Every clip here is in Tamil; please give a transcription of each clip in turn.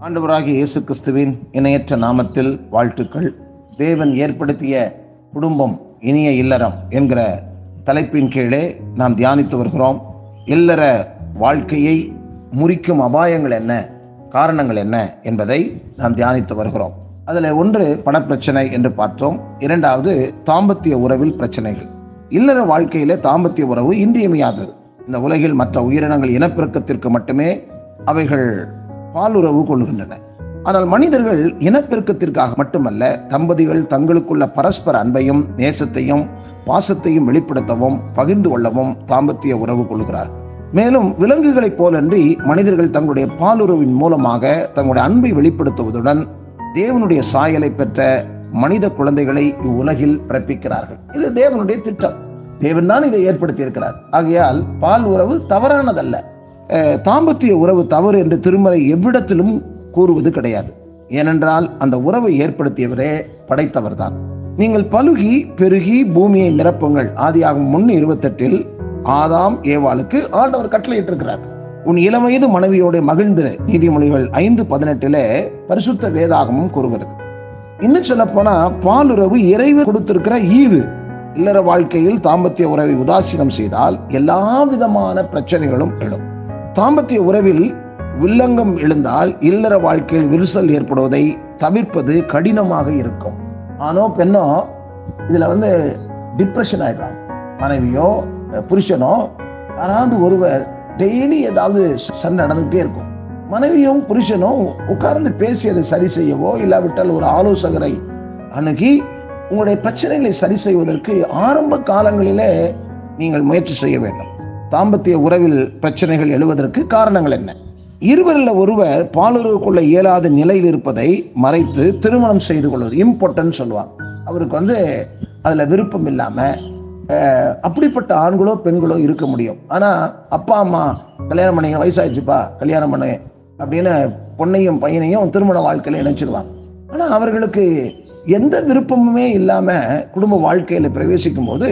ஆண்டவராகிய இயேசு கிறிஸ்துவின் இணையற்ற நாமத்தில் வாழ்த்துக்கள். தேவன் ஏற்படுத்திய குடும்பம் இனிய இல்லறம் என்கிற தலைப்பின் கீழே நாம் தியானித்து வருகிறோம். இல்லற வாழ்க்கையை முறிக்கும் அபாயங்கள் என்ன? காரணங்கள் என்ன? என்பதை நாம் தியானித்து வருகிறோம். அதில் ஒன்று பணப்பிரச்சனை என்று பார்த்தோம். இரண்டாவது தாம்பத்திய உறவில் பிரச்சனைகள். இல்லற வாழ்க்கையிலே தாம்பத்திய உறவு இன்றியமையாதது. இந்த உலகில் மற்ற உயிரினங்கள் இனப்பெருக்கத்திற்கு மட்டுமே அவைகள் பாலுறவு கொள்கின்றன ஆனால் மனிதர்கள் இனப்பெருக்கத்திற்காக மட்டுமல்ல தம்பதிகள் தங்களுக்குள்ள பரஸ்பர அன்பையும் நேசத்தையும் பாசத்தையும் வெளிப்படுத்தவும் பகிர்ந்து கொள்ளவும் தாம்பத்திய உறவு கொள்கிறார் மேலும் விலங்குகளைப் போலன்றி மனிதர்கள் தங்களுடைய பாலுறவின் மூலமாக தங்களுடைய அன்பை வெளிப்படுத்துவதுடன் தேவனுடைய சாயலை பெற்ற மனித குழந்தைகளை இவ்வுலகில் பிறப்பிக்கிறார்கள். இது தேவனுடைய திட்டம். தேவன் தான் இதை ஏற்படுத்தி இருக்கிறார் ஆகையால் பால் உறவு தவறானதல்ல. தாம்பத்திய உறவு தவறு என்று திருமறை எவ்விடத்திலும் கூறுவது கிடையாது. ஏனென்றால் அந்த உறவை ஏற்படுத்தியவரே படைத்தவர் தான் நீங்கள் பலுகி பெருகி பூமியை நிரப்புங்கள். ஆதியாகும் முன் இருபத்தெட்டில் ஆதாம் ஏவாளுக்கு ஆண்டவர் கட்டளையிட்டிருக்கிறார். உன் இளவயது மனைவியோட மகிழ்ந்திரு. நீதிமொழிகள் ஐந்து பதினெட்டிலே பரிசுத்த வேதாகமும் கூறுகிறது. இன்னும் சொல்ல போனா பாலுறவு இறைவு கொடுத்திருக்கிற ஈவு. இல்லற வாழ்க்கையில் தாம்பத்திய உறவை உதாசீனம் செய்தால் எல்லா விதமான பிரச்சனைகளும் எழும். தாம்பத்திய உறவில் வில்லங்கம் எழுந்தால் இல்லற வாழ்க்கையில் விரிசல் ஏற்படுவதை தவிர்ப்பது கடினமாக இருக்கும். ஆனோ பெண்ணோ இதுல வந்து டிப்ரெஷன் ஆயிடலாம். மனைவியோ புருஷனோ யாராவது ஒருவர் டெய்லி ஏதாவது சண்டை நடந்துகிட்டே இருக்கும். மனைவியும் புருஷனும் உட்கார்ந்து பேசி அதை சரி செய்யவோ இல்லாவிட்டால் ஒரு ஆலோசகரை அணுகி உங்களுடைய பிரச்சனைகளை சரி செய்வதற்கு ஆரம்ப காலங்களிலே நீங்கள் முயற்சி செய்ய வேண்டும். தாம்பத்திய உறவில் பிரச்சனைகள் எழுவதற்கு காரணங்கள் என்ன? இருவரில் ஒருவர் பாலுறவு கொள்ள இயலாத நிலையில் இருப்பதை மறைத்து திருமணம் செய்து கொள்வது இம்பார்ட்டன்ட் சொல்லுவாங்க. அவருக்கு வந்து அதில் விருப்பம் இல்லாமல் அப்படிப்பட்ட ஆண்களோ பெண்களோ இருக்க முடியும். ஆனால் அப்பா அம்மா கல்யாணம் பண்ணீங்க வயசாயிடுச்சுப்பா கல்யாணம் பண்ணு அப்படின்னு பொண்ணையும் பையனையும் திருமண வாழ்க்கையில் இணைச்சிருவாங்க ஆனால் அவர்களுக்கு எந்த விருப்பமுமே இல்லாமல் குடும்ப வாழ்க்கையில் பிரவேசிக்கும் போது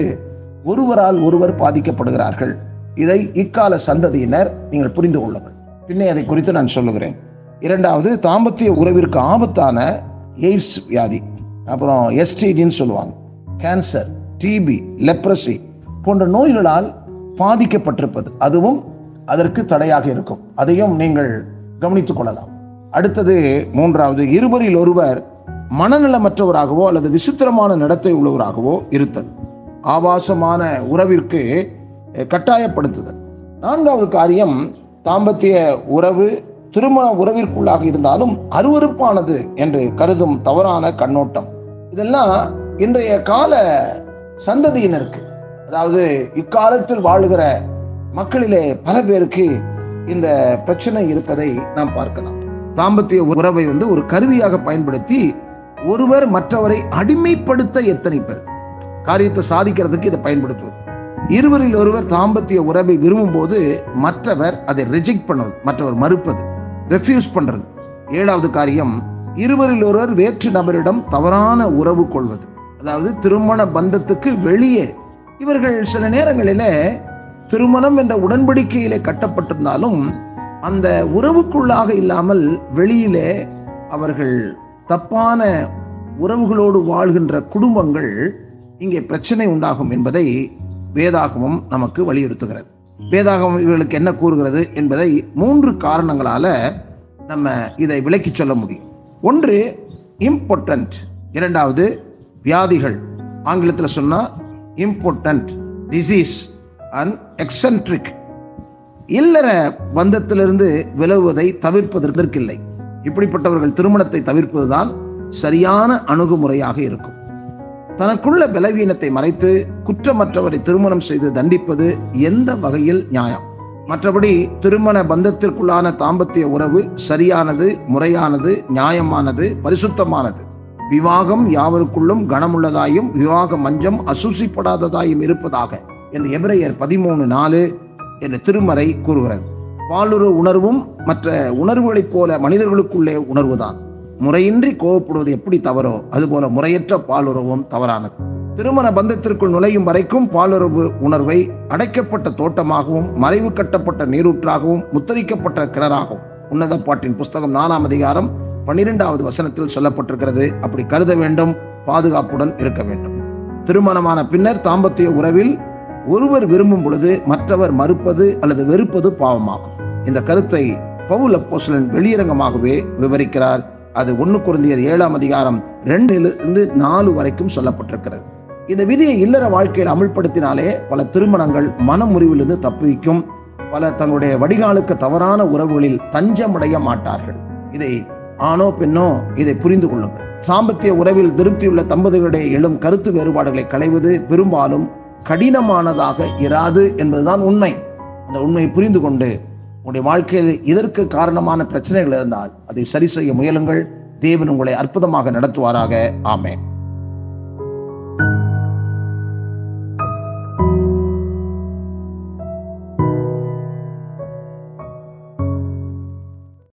ஒருவரால் ஒருவர் பாதிக்கப்படுகிறார்கள். இதை இக்கால சந்ததியினர் நீங்கள் புரிந்து கொள்ளுங்கள் பின்னே அதை குறித்து நான் சொல்லுகிறேன். இரண்டாவது தாம்பத்திய உறவிற்கு ஆபத்தான எய்ட்ஸ் வியாதி அப்புறம் எஸ்டிடின்னு சொல்லுவாங்க. கேன்சர் டிபி லெப்ரசி போன்ற நோய்களால் பாதிக்கப்பட்டிருப்பது. அதுவும் அதற்கு தடையாக இருக்கும். அதையும் நீங்கள் கவனித்துக் கொள்ளலாம் அடுத்தது மூன்றாவது இருவரில் ஒருவர் மனநலமற்றவராகவோ அல்லது விசித்திரமான நடத்தை உள்ளவராகவோ இருத்தல். ஆபாசமான உறவிற்கு கட்டாயப்படுத்துதல். நான்காவது காரியம் தாம்பத்திய உறவு திருமண உறவிற்குள்ளாக இருந்தாலும் அருவருப்பானது என்று கருதும் தவறான கண்ணோட்டம். இதெல்லாம் இன்றைய கால சந்ததியினருக்கு அதாவது இக்காலத்தில் வாழுகிற மக்களிலே பல பேருக்கு இந்த பிரச்சனை இருப்பதை நாம் பார்க்கலாம். தாம்பத்திய உறவை வந்து ஒரு கருவியாக பயன்படுத்தி ஒருவர் மற்றவரை அடிமைப்படுத்த எத்தனைப்பது காரியத்தை சாதிக்கிறதுக்கு இதை பயன்படுத்துவது இருவரில் ஒருவர் தாம்பத்திய உறவை விரும்பும் போது மற்றவர் அதை ரிஜெக்ட் பண்ணுவது மற்றவர் மறுப்பது ரெஃப்யூஸ் பண்றது. ஏழாவது காரியம் இருவரில் ஒருவர் வேற்று நபரிடம் தவறான உறவு கொள்வது. அதாவது திருமண பந்தத்துக்கு வெளியே இவர்கள் சில நேரங்களிலே திருமணம் என்ற உடன்படிக்கையிலே கட்டப்பட்டிருந்தாலும் அந்த உறவுக்குள்ளாக இல்லாமல் வெளியிலே அவர்கள் தப்பான உறவுகளோடு வாழ்கின்ற குடும்பங்கள் இங்கே பிரச்சனை உண்டாகும் என்பதை வேதாகமம் நமக்கு வலியுறுத்துகிறது. வேதாகமம் இவர்களுக்கு என்ன கூறுகிறது என்பதை மூன்று காரணங்களால நம்ம இதை விளக்கி சொல்ல முடியும். ஒன்று இம்பார்ட்டன்ட் இரண்டாவது வியாதிகள். ஆங்கிலத்தில் சொன்னால் இம்பார்ட்டன்ட் டிசீஸ் அண்ட் எக்ஸன்ட்ரிக் இல்லற பந்தத்திலிருந்து விலகுவதை தவிர்ப்பதற்கில்லை இப்படிப்பட்டவர்கள் திருமணத்தை தவிர்ப்பதுதான் சரியான அணுகுமுறையாக இருக்கும். தனக்குள்ள பலவீனத்தை மறைத்து குற்றமற்றவரை திருமணம் செய்து தண்டிப்பது எந்த வகையில் நியாயம்? மற்றபடி திருமண பந்தத்திற்குள்ளான தாம்பத்திய உறவு சரியானது முறையானது நியாயமானது பரிசுத்தமானது. விவாகம் யாவருக்குள்ளும் கனமுள்ளதாயும் விவாக மஞ்சம் அசூசிப்படாததாயும் இருப்பதாக என்று எபிரேயர் பதிமூணு நாலு என்று திருமறை கூறுகிறது. பாலுறு உணர்வும் மற்ற உணர்வுகளைப் போல மனிதர்களுக்குள்ளே உணர்வுதான். முறையின்றி கோவப்படுவது எப்படி தவறோ அதுபோல முறையற்ற பாலுறவும் தவறானது. திருமண பந்தத்திற்குள் நுழையும் வரைக்கும் பாலுறவு உணர்வை அடைக்கப்பட்ட தோட்டமாகவும் மறைவு கட்டப்பட்ட நீரூற்றாகவும் முத்தரிக்கப்பட்ட கிணறாகவும். உன்னத பாட்டின் புஸ்தகம் நாலாம் அதிகாரம் பன்னிரெண்டாவது வசனத்தில் சொல்லப்பட்டிருக்கிறது. அப்படி கருத வேண்டும் பாதுகாப்புடன் இருக்க வேண்டும். திருமணமான பின்னர் தாம்பத்திய உறவில் ஒருவர் விரும்பும் பொழுது மற்றவர் மறுப்பது அல்லது வெறுப்பது பாவமாகும். இந்த கருத்தை பவுல் அப்போசலன் வெளியரங்கமாகவே விவரிக்கிறார். அது ஒன்று குருந்தியர் ஏழாம் அதிகாரம் ரெண்டிலிருந்து நாலு வரைக்கும் சொல்லப்பட்டிருக்கிறது. இந்த விதியை இல்லற வாழ்க்கையில் அமல்படுத்தினாலே பல திருமணங்கள் மன முறிவிலிருந்து தப்பிக்கும். பலர் தங்களுடைய வடிகாலுக்கு தவறான உறவுகளில் தஞ்சமடைய மாட்டார்கள். இதை ஆணோ பெண்ணோ இதை புரிந்து கொள்ளுங்கள். சாம்பத்திய உறவில் திருப்தியுள்ள தம்பதிகளுடைய எழும் கருத்து வேறுபாடுகளை களைவது பெரும்பாலும் கடினமானதாக இராது என்பதுதான் உண்மை. அந்த உண்மையை புரிந்து கொண்டு உங்களுடைய வாழ்க்கையில் இதற்கு காரணமான பிரச்சனைகள் இருந்தால் அதை சரி செய்ய முயலுங்கள். தேவன் உங்களை அற்புதமாக நடத்துவாராக. ஆமேன்.